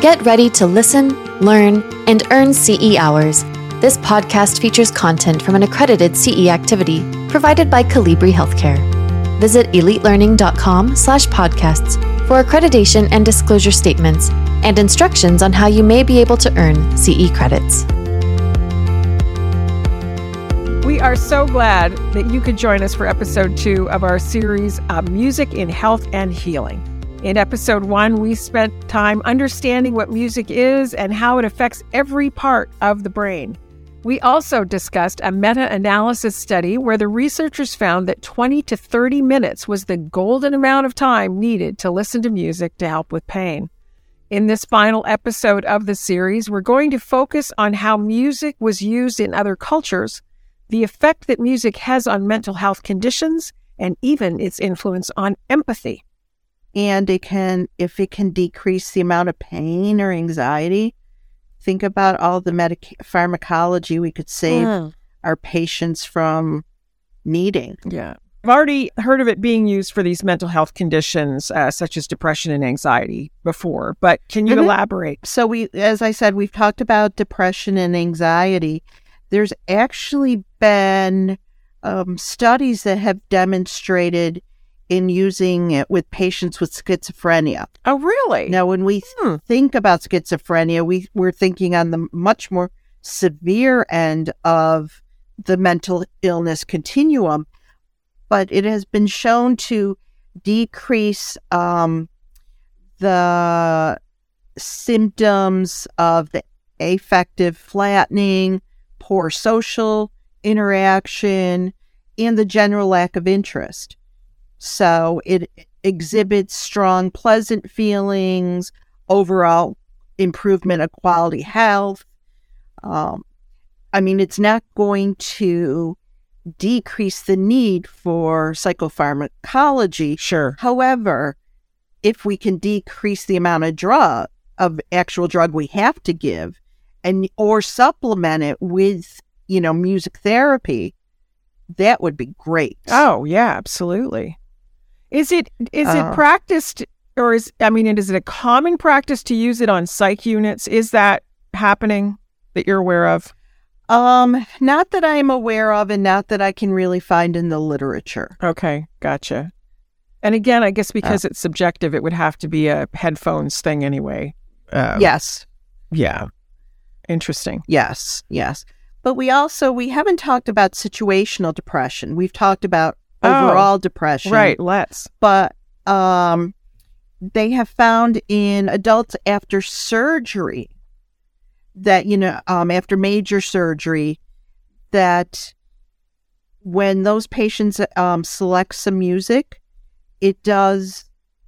Get ready to listen, learn, and earn CE hours. This podcast features content from an accredited CE activity provided by Colibri Healthcare. Visit elitelearning.com slash podcasts for accreditation and disclosure statements and instructions on how you may be able to earn CE credits. We are so glad that you could join us for episode two of our series of Music in Health and Healing. In episode one, we spent time understanding what music is and how it affects every part of the brain. We also discussed a meta analysis study where the researchers found that 20 to 30 minutes was the golden amount of time needed to listen to music to help with pain. In this final episode of the series, we're going to focus on how music was used in other cultures, the effect that music has on mental health conditions, and even its influence on empathy. And it can, if it can decrease the amount of pain or anxiety, think about all the medic- pharmacology we could save Mm. our patients from needing. Yeah. I've already heard of it being used for these mental health conditions, uh, such as depression and anxiety, before, but can you Mhm. elaborate? So we, as I said, we've talked about depression and anxiety. There's actually been um, studies that have demonstrated in using it with patients with schizophrenia. Oh, really? Now, when we Hmm. think about schizophrenia, we, we're thinking on the much more severe end of the mental illness continuum, but it has been shown to decrease um, the symptoms of the affective flattening, poor social interaction, and the general lack of interest. So it exhibits strong, pleasant feelings, overall improvement of quality health. Um, I mean, it's not going to decrease the need for psychopharmacology. Sure. However, if we can decrease the amount of drug of actual drug we have to give and or supplement it with, you know, music therapy, that would be great. Oh, yeah, absolutely. Is it is it Uh. practiced or is I mean, is it a common practice to use it on psych units? Is that happening that you're aware of? Um, not that I'm aware of and not that I can really find in the literature. Okay, gotcha. And again, I guess because it's subjective, it would have to be a headphones thing anyway. Um, yes. Yeah. Interesting. Yes, yes. But we also we haven't talked about situational depression. We've talked about Oh, overall depression. Right. Let's. But um they have found in adults after surgery that you know um after major surgery that when those patients um select some music it does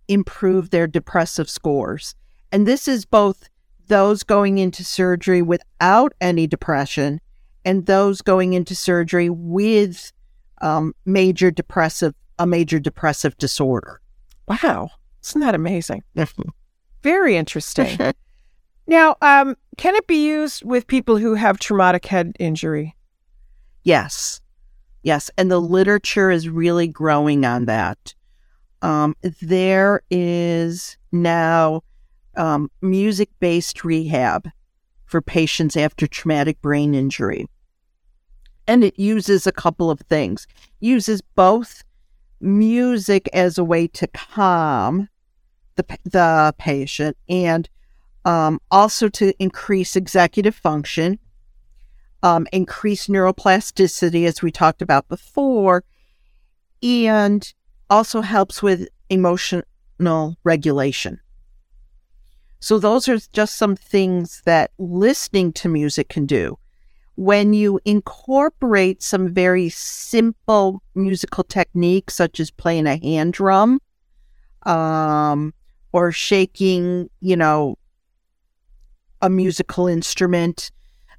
improve their depressive scores. And this is both those going into surgery without any depression and those going into surgery with um, major depressive a major depressive disorder. Wow. Isn't that amazing? Very interesting. now, um, can it be used with people who have traumatic head injury? yes, yes, and the literature is really growing on that. Um, there is now um, music based rehab for patients after traumatic brain injury. And it uses a couple of things. Uses both music as a way to calm the the patient and um, also to increase executive function, um, increase neuroplasticity, as we talked about before, and also helps with emotional regulation. So, those are just some things that listening to music can do. When you incorporate some very simple musical techniques, such as playing a hand drum um, or shaking, you know, a musical instrument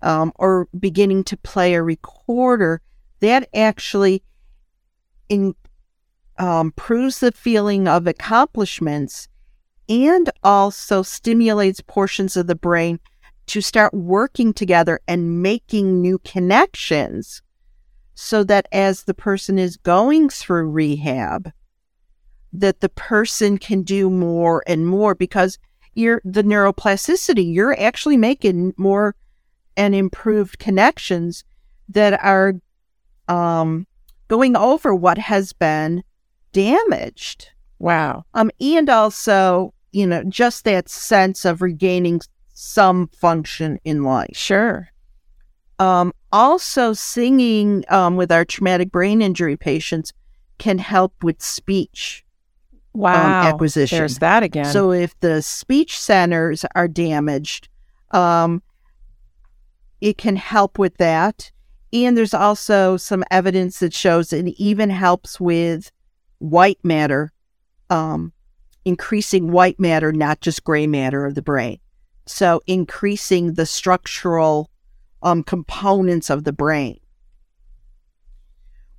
um, or beginning to play a recorder, that actually in, um, improves the feeling of accomplishments and also stimulates portions of the brain to start working together and making new connections so that as the person is going through rehab that the person can do more and more because you're the neuroplasticity. You're actually making more and improved connections that are um, going over what has been damaged. Wow. Um, and also, you know, just that sense of regaining some function in life. Sure. Um, also, singing um, with our traumatic brain injury patients can help with speech Wow. acquisition. There's that again. So, if the speech centers are damaged, um, it can help with that. And there's also some evidence that shows it even helps with white matter, um, increasing white matter, not just gray matter of the brain. So, increasing the structural um, components of the brain.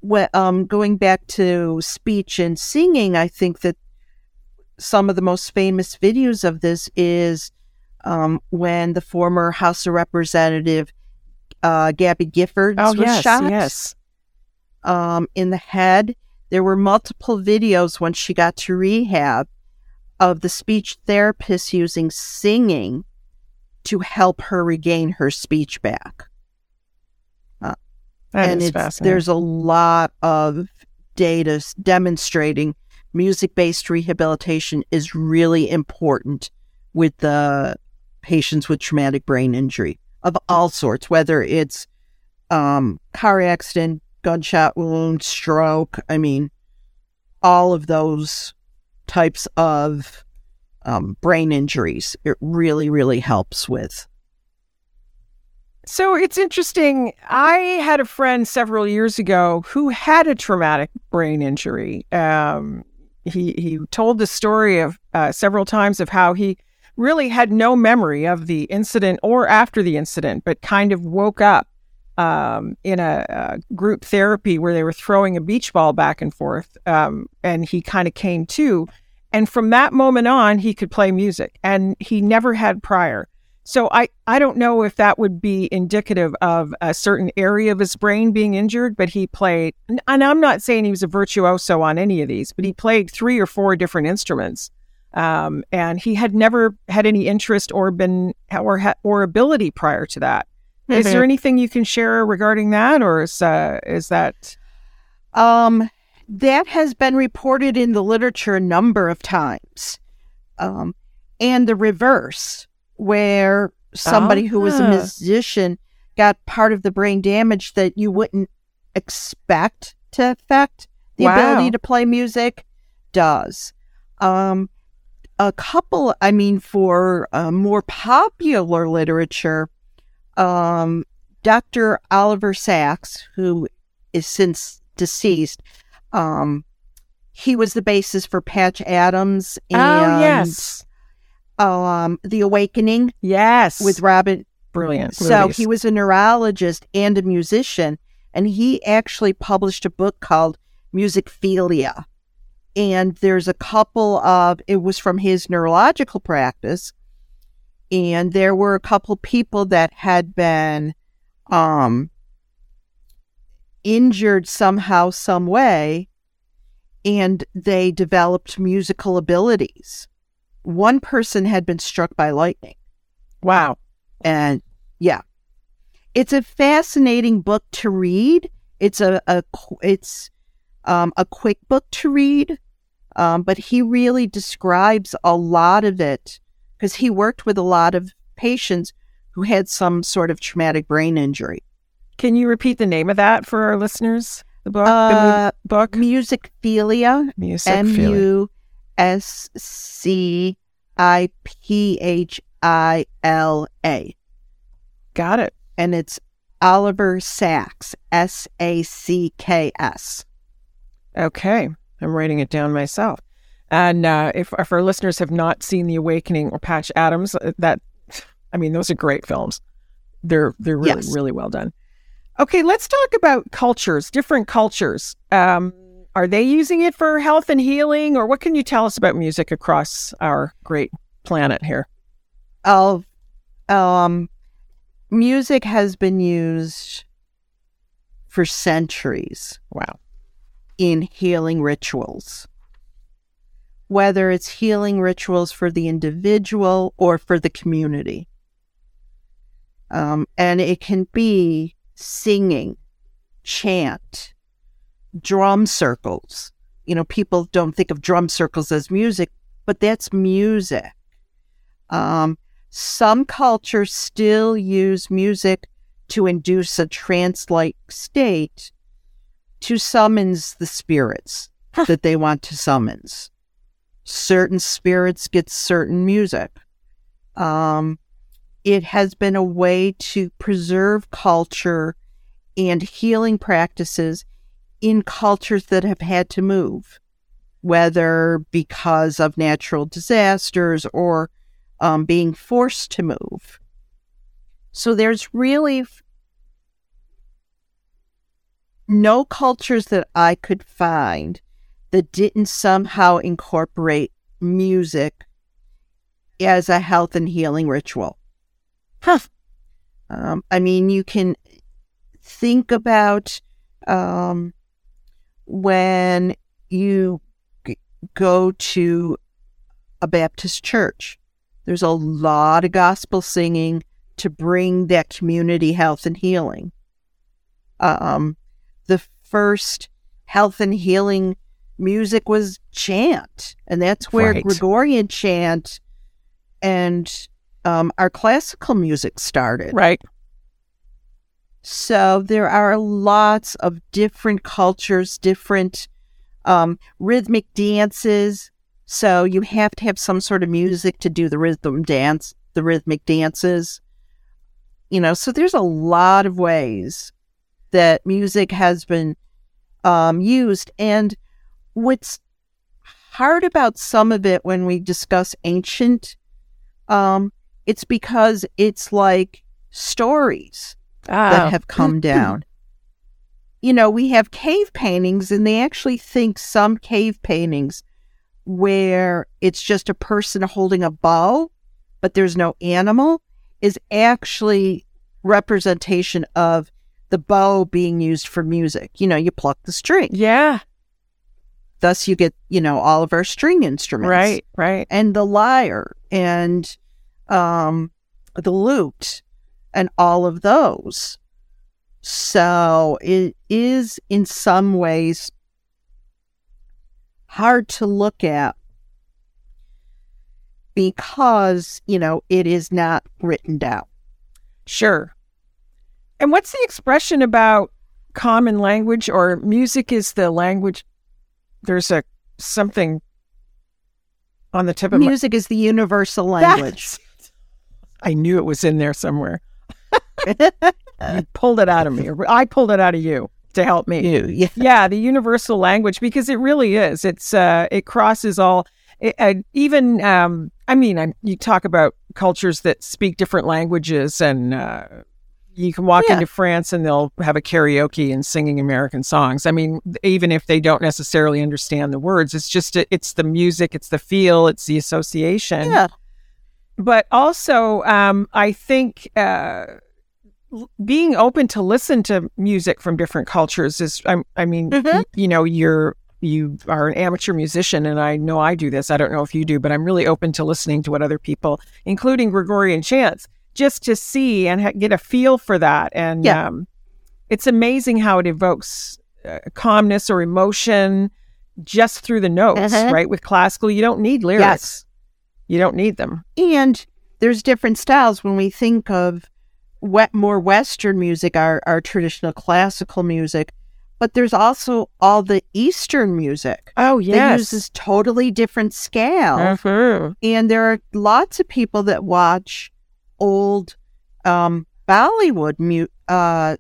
Well, um, going back to speech and singing, I think that some of the most famous videos of this is um, when the former House of Representative uh, Gabby Giffords oh, was yes. shot Yes. um, in the head. There were multiple videos when she got to rehab of the speech therapist using singing to help her regain her speech back. That and it's, there's a lot of data demonstrating music based rehabilitation is really important with the patients with traumatic brain injury of all sorts, whether it's um, car accident, gunshot wound, stroke. I mean, all of those types of um, brain injuries. It really, really helps with. So it's interesting. I had a friend several years ago who had a traumatic brain injury. Um, he he told the story of uh, several times of how he really had no memory of the incident or after the incident, but kind of woke up um, in a, a group therapy where they were throwing a beach ball back and forth, um, and he kind of came to. And from that moment on, he could play music, and he never had prior. So I, I don't know if that would be indicative of a certain area of his brain being injured, but he played, and I'm not saying he was a virtuoso on any of these, but he played three or four different instruments. Um, and he had never had any interest or been or or ability prior to that. Is there anything you can share regarding that, or is uh, is that Um, that has been reported in the literature a number of times. Um, and the reverse, where somebody who was a Ah. musician got part of the brain damage that you wouldn't expect to affect the Wow. ability to play music does. Um, a couple, I mean, for uh, more popular literature, um, Dr. Oliver Sacks, who is since deceased, um, he was the basis for Patch Adams and oh yes, um, The Awakening yes, with Robin. brilliant. So movies. he was a neurologist and a musician, and he actually published a book called Musicophilia. And there's a couple of, it was from his neurological practice, and there were a couple people that had been um, injured somehow, some way, and they developed musical abilities. One person had been struck by lightning. wow. And yeah, it's a fascinating book to read. It's a, a it's um, a quick book to read, um, but he really describes a lot of it because he worked with a lot of patients who had some sort of traumatic brain injury. Can you repeat the name of that for our listeners? The book, the Uh, mo- book, Musicophilia, music, M feeling. U S C I P H I L A. Got it. and it's Oliver Sacks, S A C K S. Okay, I'm writing it down myself. And uh, if, if our listeners have not seen The Awakening or Patch Adams, uh, that I mean, those are great films. They're they're really Yes. really well done. Okay, let's talk about cultures, different cultures. Um, are they using it for health and healing, or what can you tell us about music across our great planet here? Of um, music has been used for centuries Wow. in healing rituals. whether it's healing rituals for the individual or for the community. Um, and it can be singing, chant, drum circles. You know, people don't think of drum circles as music, but that's music. Um, some cultures still use music to induce a trance like state to summons the spirits that they want to summons. Certain spirits get certain music. Um, it has been a way to preserve culture and healing practices in cultures that have had to move, whether because of natural disasters or um, being forced to move. So there's really no cultures that I could find that didn't somehow incorporate music as a health and healing ritual. Huh. Um, I mean, you can think about um, when you g- go to a Baptist church. There's a lot of gospel singing to bring that community health and healing. Um, the first health and healing music was chant, and that's where Right. Gregorian chant and um, our classical music started. Right. So there are lots of different cultures, different um, rhythmic dances. So you have to have some sort of music to do the rhythm dance, the rhythmic dances. You know, so there's a lot of ways that music has been um, used. And what's hard about some of it when we discuss ancient, um, it's because it's like stories Ah, that have come down. You know, we have cave paintings, and they actually think some cave paintings where it's just a person holding a bow, but there's no animal, is actually representation of the bow being used for music. You know, you pluck the string. yeah. Thus, you get, you know, all of our string instruments Right. Right. and the lyre and um, the lute and all of those. So it is in some ways hard to look at because, you know, it is not written down. Sure. And what's the expression about common language or music is the language? There's a something on the tip of Music is the universal language. That's- I knew it was in there somewhere. You pulled it out of me. or I pulled it out of you to help me. You, yeah. yeah the universal language because it really is it's uh it crosses all it, uh, even um i mean i you talk about cultures that speak different languages and uh you can walk Yeah. into france and they'll have a karaoke and singing american songs i mean even if they don't necessarily understand the words it's just it's the music it's the feel it's the association Yeah. But also um, I think uh, l- being open to listen to music from different cultures is I, I mean Mhm. y- you know you're you are an amateur musician and I know I do this I don't know if you do but I'm really open to listening to what other people including Gregorian chants just to see and ha- get a feel for that and Yeah. um, it's amazing how it evokes uh, calmness or emotion just through the notes Mhm. right with classical you don't need lyrics Yes. You don't need them And there's different styles when we think of wet, more Western music, our, our traditional classical music, but there's also all the Eastern music oh yes. that uses totally different scales. Mhm. And there are lots of people that watch old um, Bollywood mu- uh,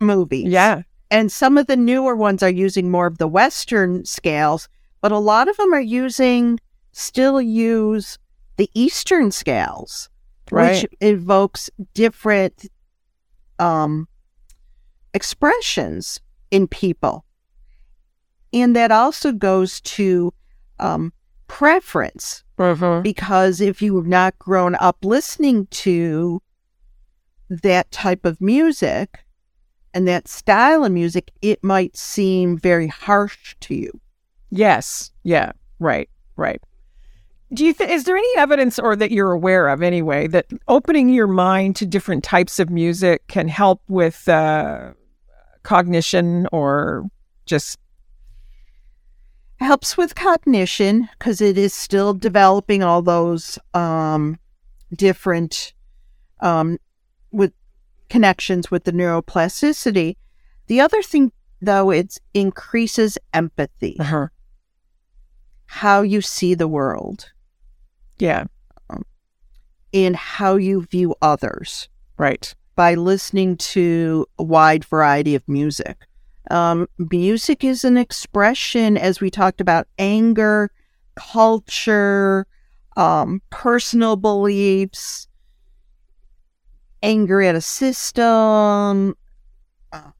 movies. Yeah. And some of the newer ones are using more of the Western scales, but a lot of them are using, still use the Eastern scales, Right. which evokes different um, expressions in people. And that also goes to um, preference, Mhm. because if you've not grown up listening to that type of music and that style of music, it might seem very harsh to you. Yes. Yeah. Right. Right. Do you think is there any evidence or that you're aware of anyway that opening your mind to different types of music can help with uh, cognition or just helps with cognition because it is still developing all those um, different um, with connections with the neuroplasticity. The other thing, though, it increases empathy, uh-huh. How you see the world, yeah, and how you view others right. by listening to a wide variety of music. Um, music is an expression, as we talked about, anger, culture, um, personal beliefs, anger at a system. Uh,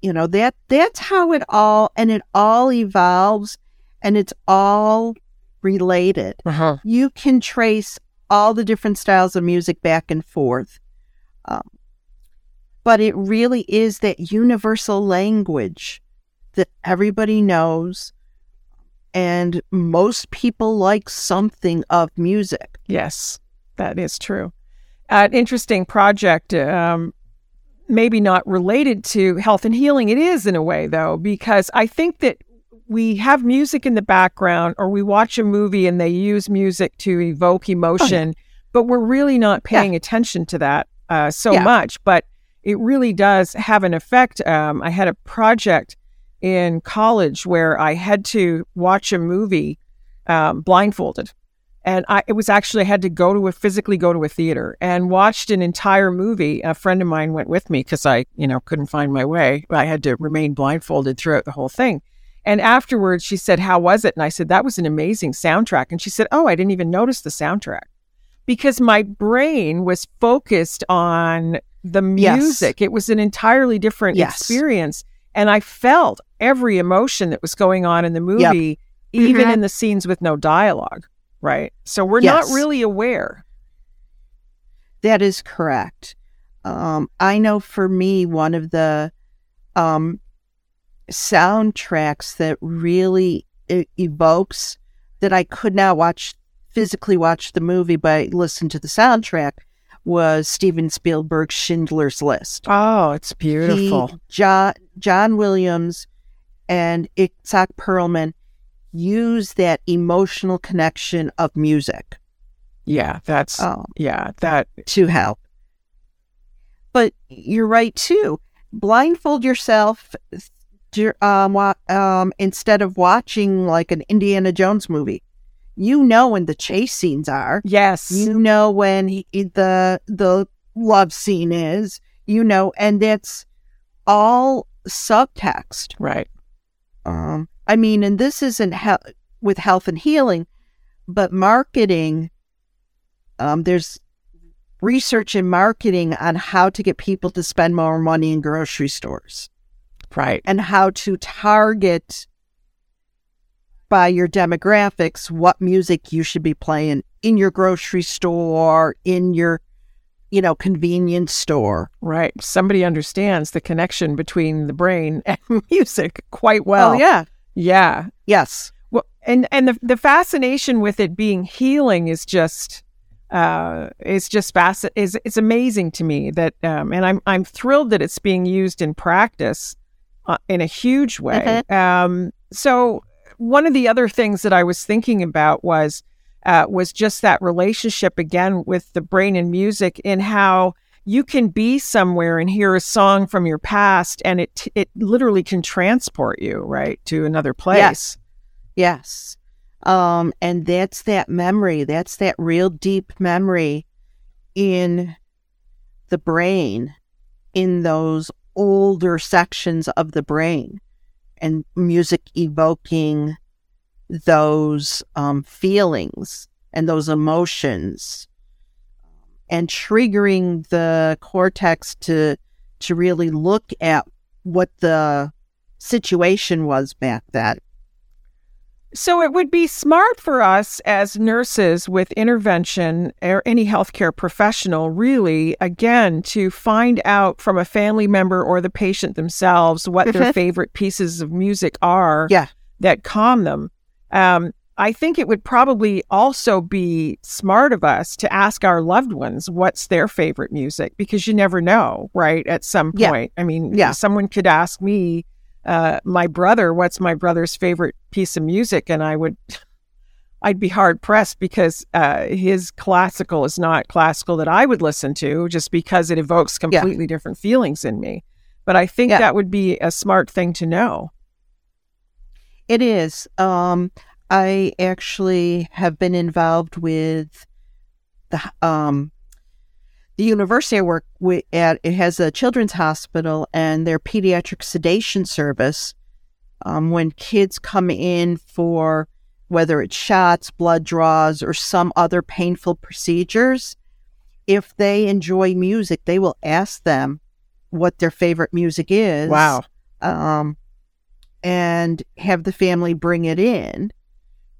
you know that that's how it all, and it all evolves, and it's all related. Uh-huh. You can trace all the different styles of music back and forth. Um, but it really is that universal language that everybody knows and most people like something of music Yes, that is true. An interesting project, um, maybe not related to health and healing. It is in a way, though, because I think that we have music in the background or we watch a movie and they use music to evoke emotion, but we're really not paying attention to that uh, so Yeah. much. But it really does have an effect. Um, I had a project in college where I had to watch a movie um, blindfolded. And I, it was actually, I had to go to a physically go to a theater and watched an entire movie. A friend of mine went with me because I, you know, couldn't find my way. I had to remain blindfolded throughout the whole thing. And afterwards, she said, How was it? And I said, That was an amazing soundtrack. And she said, Oh, I didn't even notice the soundtrack because my brain was focused on the Yes. music. It was an entirely different Yes. experience. And I felt every emotion that was going on in the movie, even Mhm. in the scenes with no dialogue. Right. So we're Yes. not really aware. that is correct um, i know for me one of the um, soundtracks that really e- evokes that i could not watch physically watch the movie but listen to the soundtrack was steven spielberg's schindler's list Oh, it's beautiful. He, John, John Williams and Itzhak Perlman use that emotional connection of music yeah, that's um, yeah, that to help. But you're right too. Blindfold yourself um, um, instead of watching like an Indiana Jones movie. You know when the chase scenes are. yes. You know when he, the the love scene is. You know, and it's all subtext. right. Um, I mean, and this isn't he- with health and healing, but marketing. Um, there's research in marketing on how to get people to spend more money in grocery stores Right. and how to target by your demographics what music you should be playing in your grocery store, in your, you know, convenience store. Right. Somebody understands the connection between the brain and music quite well. oh yeah, Yeah. yes, Well, and and the the fascination with it being healing is just uh is just fasc- is it's amazing to me that um and I'm I'm thrilled that it's being used in practice uh, in a huge way. Um so one of the other things that I was thinking about was uh, was just that relationship again with the brain and music and how you can be somewhere and hear a song from your past and it it literally can transport you right to another place. Yes. Yes. Um, and that's that memory. That's that real deep memory in the brain, in those older sections of the brain, and music evoking those um, feelings and those emotions and triggering the cortex to to really look at what the situation was back then. So it would be smart for us as nurses with intervention or any healthcare professional, really, again, to find out from a family member or the patient themselves what their Mhm. favorite pieces of music are Yeah. that calm them. Um, I think it would probably also be smart of us to ask our loved ones what's their favorite music because you never know, right? At some Yeah. point. I mean, Yeah. someone could ask me, uh, my brother, what's my brother's favorite piece of music? And I would, I'd be hard pressed because uh, his classical is not classical that I would listen to just because it evokes completely different feelings in me. But I think Yeah. that would be a smart thing to know. It is. Um, I actually have been involved with the um, the university I work with at. It has a children's hospital and their pediatric sedation service. Um, when kids come in for whether it's shots, blood draws, or some other painful procedures, if they enjoy music, they will ask them what their favorite music is Wow. um, and have the family bring it in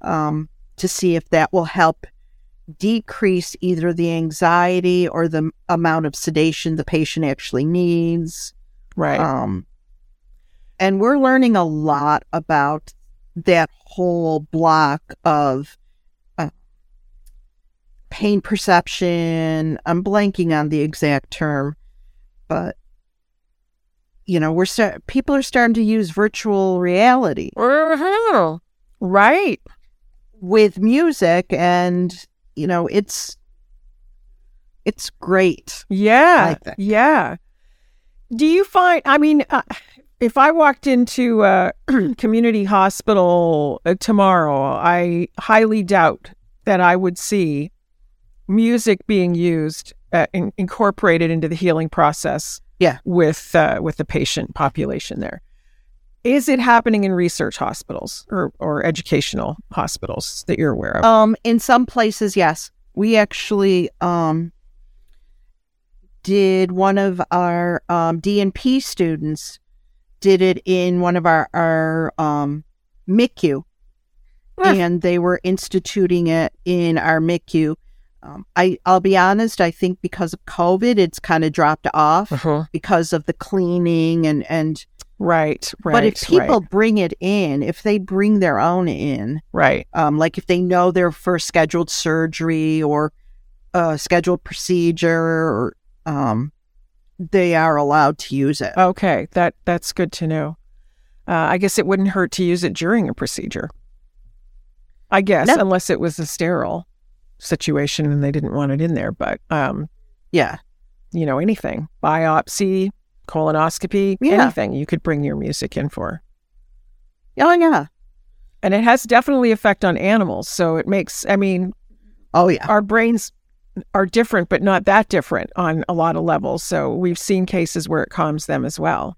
um, to see if that will help decrease either the anxiety or the amount of sedation the patient actually needs. Right. Um, and we're learning a lot about that whole block of uh, pain perception. I'm blanking on the exact term, but you know, we're start- people are starting to use virtual reality Mhm. Right. with music, and you know, it's it's great. Yeah. Yeah. Do you find, I mean, uh, if I walked into a community hospital uh, tomorrow, I highly doubt that I would see music being used, uh, in, incorporated into the healing process. Yeah. With uh, with the patient population there. Is it happening in research hospitals or, or educational hospitals that you're aware of? Um, in some places, yes, we actually um did one of our um, DNP students did it in one of our our um, MICU, and they were instituting it in our MICU. Um, I I'll be honest, I think because of COVID, it's kind of dropped off Uh-huh. because of the cleaning and and. Right, right. but if people right, bring it in, if they bring their own in, right. um, like if they know their first scheduled surgery or a scheduled procedure, or um, they are allowed to use it. Okay, that that's good to know. Uh, I guess it wouldn't hurt to use it during a procedure. I guess, No. unless it was a sterile situation and they didn't want it in there. But um, Yeah, you know, anything biopsy, colonoscopy, Yeah. anything you could bring your music in for, oh yeah, and it has definitely effect on animals. So it makes. I mean, oh yeah, our brains are different, but not that different on a lot of levels. So we've seen cases where it calms them as well.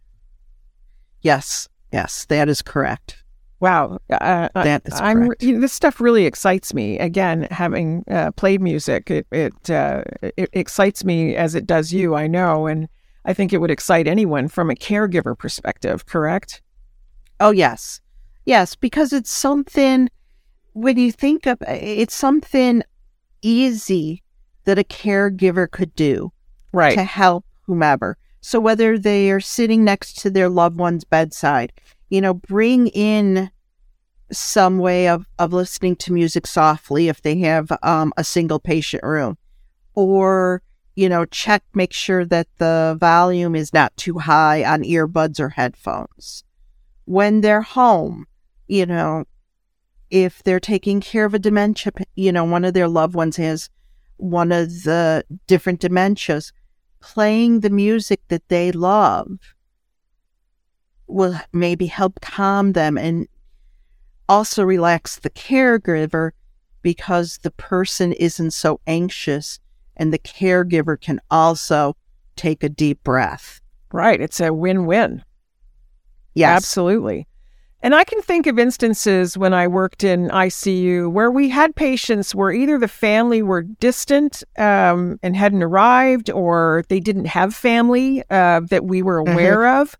yes, yes, that is correct. Wow, uh, That is I'm correct. you know, this stuff really excites me. Again, having uh, played music, it it, uh, it excites me as it does you. I know, and I think it would excite anyone from a caregiver perspective. Correct? Oh yes, yes, because it's something. When you think of it's something easy that a caregiver could do. Right. to help whomever. So whether they are sitting next to their loved one's bedside, you know, bring in some way of, of listening to music softly if they have um, a single patient room or, you know, check, make sure that the volume is not too high on earbuds or headphones. When they're home, you know, if they're taking care of a dementia, you know, one of their loved ones has one of the different dementias, playing the music that they love will maybe help calm them and also relax the caregiver because the person isn't so anxious and the caregiver can also take a deep breath. right. It's a win-win. Yes. Absolutely. And I can think of instances when I worked in ICU where we had patients where either the family were distant um, and hadn't arrived, or they didn't have family uh, that we were aware of.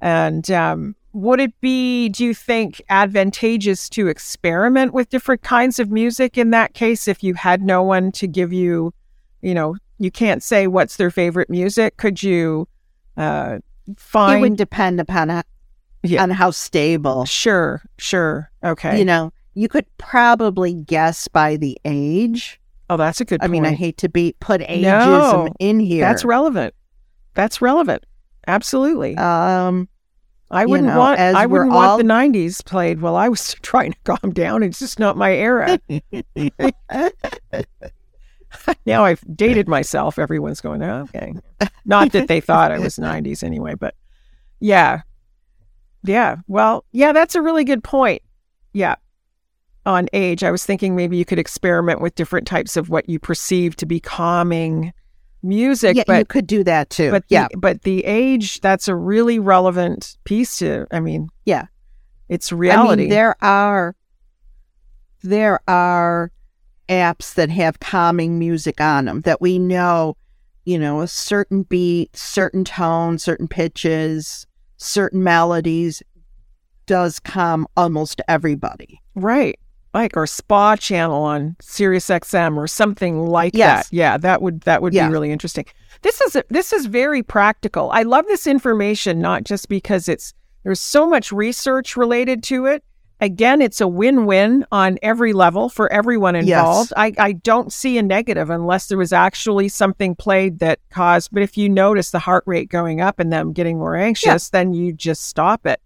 And um, would it be, do you think, advantageous to experiment with different kinds of music in that case if you had no one to give you, you know, you can't say what's their favorite music? Could you uh, It find would depend upon how, Yeah. on how stable. Sure, sure. Okay. You know, you could probably guess by the age. oh, that's a good I point. mean, I hate to be put ageism No, in here. That's relevant. That's relevant. Absolutely. Um, I wouldn't know, want I wouldn't all- want the 90s played while I was trying to calm down. It's just not my era. now I've dated myself. Everyone's going, oh, okay. Not that they thought I was 90s anyway, but yeah. Yeah. Well, yeah, that's a really good point. Yeah. On age, I was thinking maybe you could experiment with different types of what you perceive to be calming music, yeah, but you could do that too. but yeah, the, but the age that's a really relevant piece to i mean Yeah. it's reality I mean, there are there are apps that have calming music on them that we know, you know, a certain beat, certain tone, certain pitches, certain melodies does calm almost everybody. right like or spa channel on Sirius XM or something like Yes. that yeah that would that would Yeah. be really interesting this is this is very practical i love this information not just because it's there's so much research related to it again it's a win-win on every level for everyone Yes. involved. I, I don't see a negative unless there was actually something played that caused but if you notice the heart rate going up and them getting more anxious then you just stop it.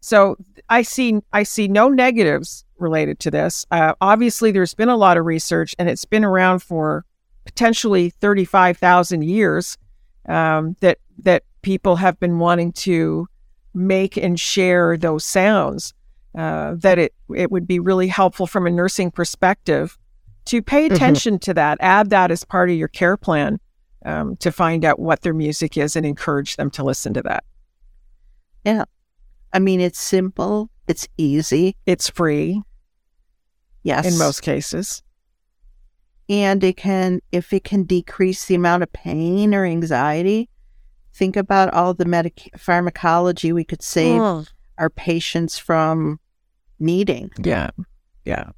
So i see i see no negatives related to this. Uh, obviously there's been a lot of research and it's been around for potentially 35,000 years um, that that people have been wanting to make and share those sounds uh, that it it would be really helpful from a nursing perspective to pay Mhm. attention to that add that as part of your care plan um, to find out what their music is and encourage them to listen to that Yeah, I mean, it's simple, it's easy. it's free Yes. in most cases and it can if it can decrease the amount of pain or anxiety think about all the medic pharmacology we could save Mm. our patients from needing Yeah, yeah.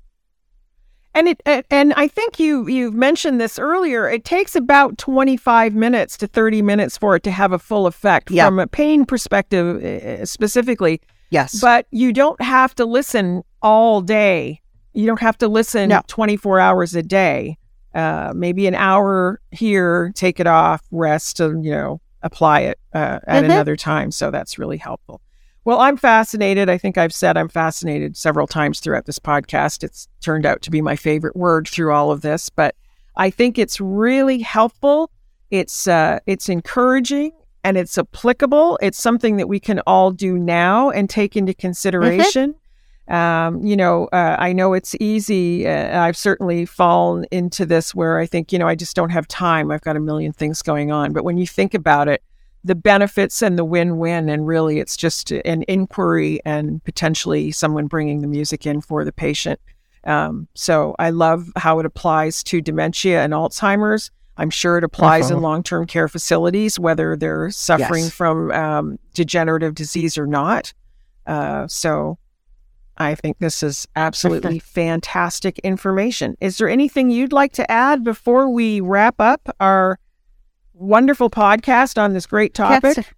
And it and I think you you've mentioned this earlier. It takes about twenty five minutes to thirty minutes for it to have a full effect Yeah. from a pain perspective uh, specifically. yes But you don't have to listen all day. You don't have to listen No. twenty four hours a day. Uh, maybe an hour here, take it off, rest, and you know apply it uh, at Mhm. another time. So that's really helpful. Well, I'm fascinated. I think I've said I'm fascinated several times throughout this podcast. It's turned out to be my favorite word through all of this, but I think it's really helpful. It's uh, it's encouraging and it's applicable. It's something that we can all do now and take into consideration. Um, you know, uh, I know it's easy. Uh, I've certainly fallen into this where I think, you know, I just don't have time. I've got a million things going on. But when you think about it, the benefits and the win-win, and really, it's just an inquiry and potentially someone bringing the music in for the patient. Um, so I love how it applies to dementia and Alzheimer's. I'm sure it applies in Uh-huh. long-term care facilities, whether they're suffering Yes. from um, degenerative disease or not. Uh, so I think this is absolutely fantastic information. Is there anything you'd like to add before we wrap up our wonderful podcast on this great topic?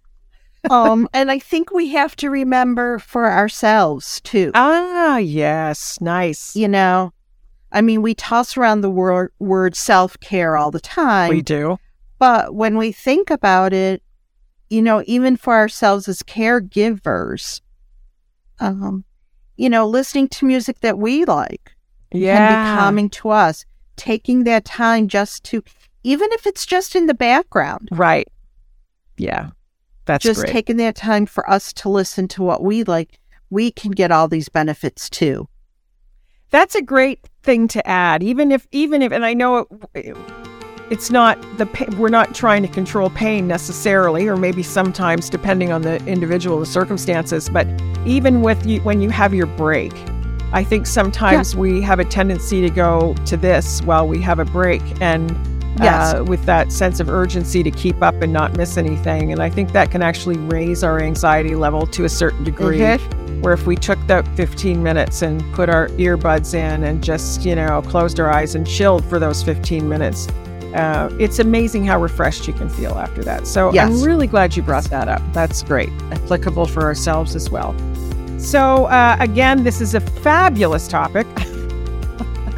Um and i think we have to remember for ourselves too Ah, yes, nice. you know i mean we toss around the word, word self-care all the time we do. But when we think about it, you know, even for ourselves as caregivers, um, you know, listening to music that we like can be calming to us. Taking that time just to, even if it's just in the background, Right. Yeah. That's just great. taking that time for us to listen to what we like, we can get all these benefits too. That's a great thing to add. Even if, even if, and I know it, it's not the pa- we're not trying to control pain necessarily, or maybe sometimes depending on the individual, the circumstances. But even with you, when you have your break, I think sometimes we have a tendency to go to this while we have a break, and Yes. uh, with that sense of urgency to keep up and not miss anything. And I think that can actually raise our anxiety level to a certain degree Mhm. where if we took that 15 minutes and put our earbuds in and just, you know, closed our eyes and chilled for those 15 minutes, uh, it's amazing how refreshed you can feel after that. So Yes. I'm really glad you brought that up. That's great. Applicable for ourselves as well. So, uh, again, this is a fabulous topic.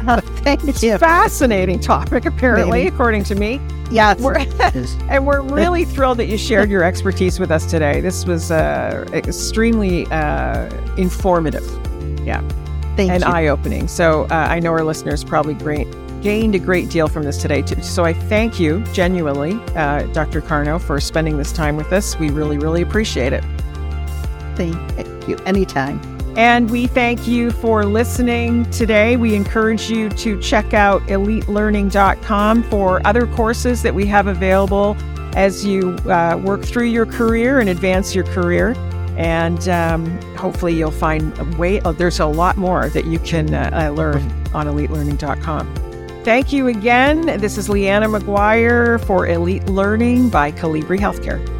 Thank It's you. fascinating topic, apparently, Maybe. according to me. Yes. We're, and we're really thrilled that you shared your expertise with us today. This was uh, extremely uh, informative Yeah, Thank and you. eye opening. So uh, I know our listeners probably great, gained a great deal from this today. Too. So I thank you genuinely, uh, Dr. Carno, for spending this time with us. We really, really appreciate it. Thank you. Anytime. And we thank you for listening today. We encourage you to check out elitelearning.com for other courses that we have available as you uh, work through your career and advance your career. And um, hopefully, you'll find a way. Oh, there's a lot more that you can uh, uh, learn on elitelearning.com. Thank you again. This is Leanna McGuire for Elite Learning by Colibri Healthcare.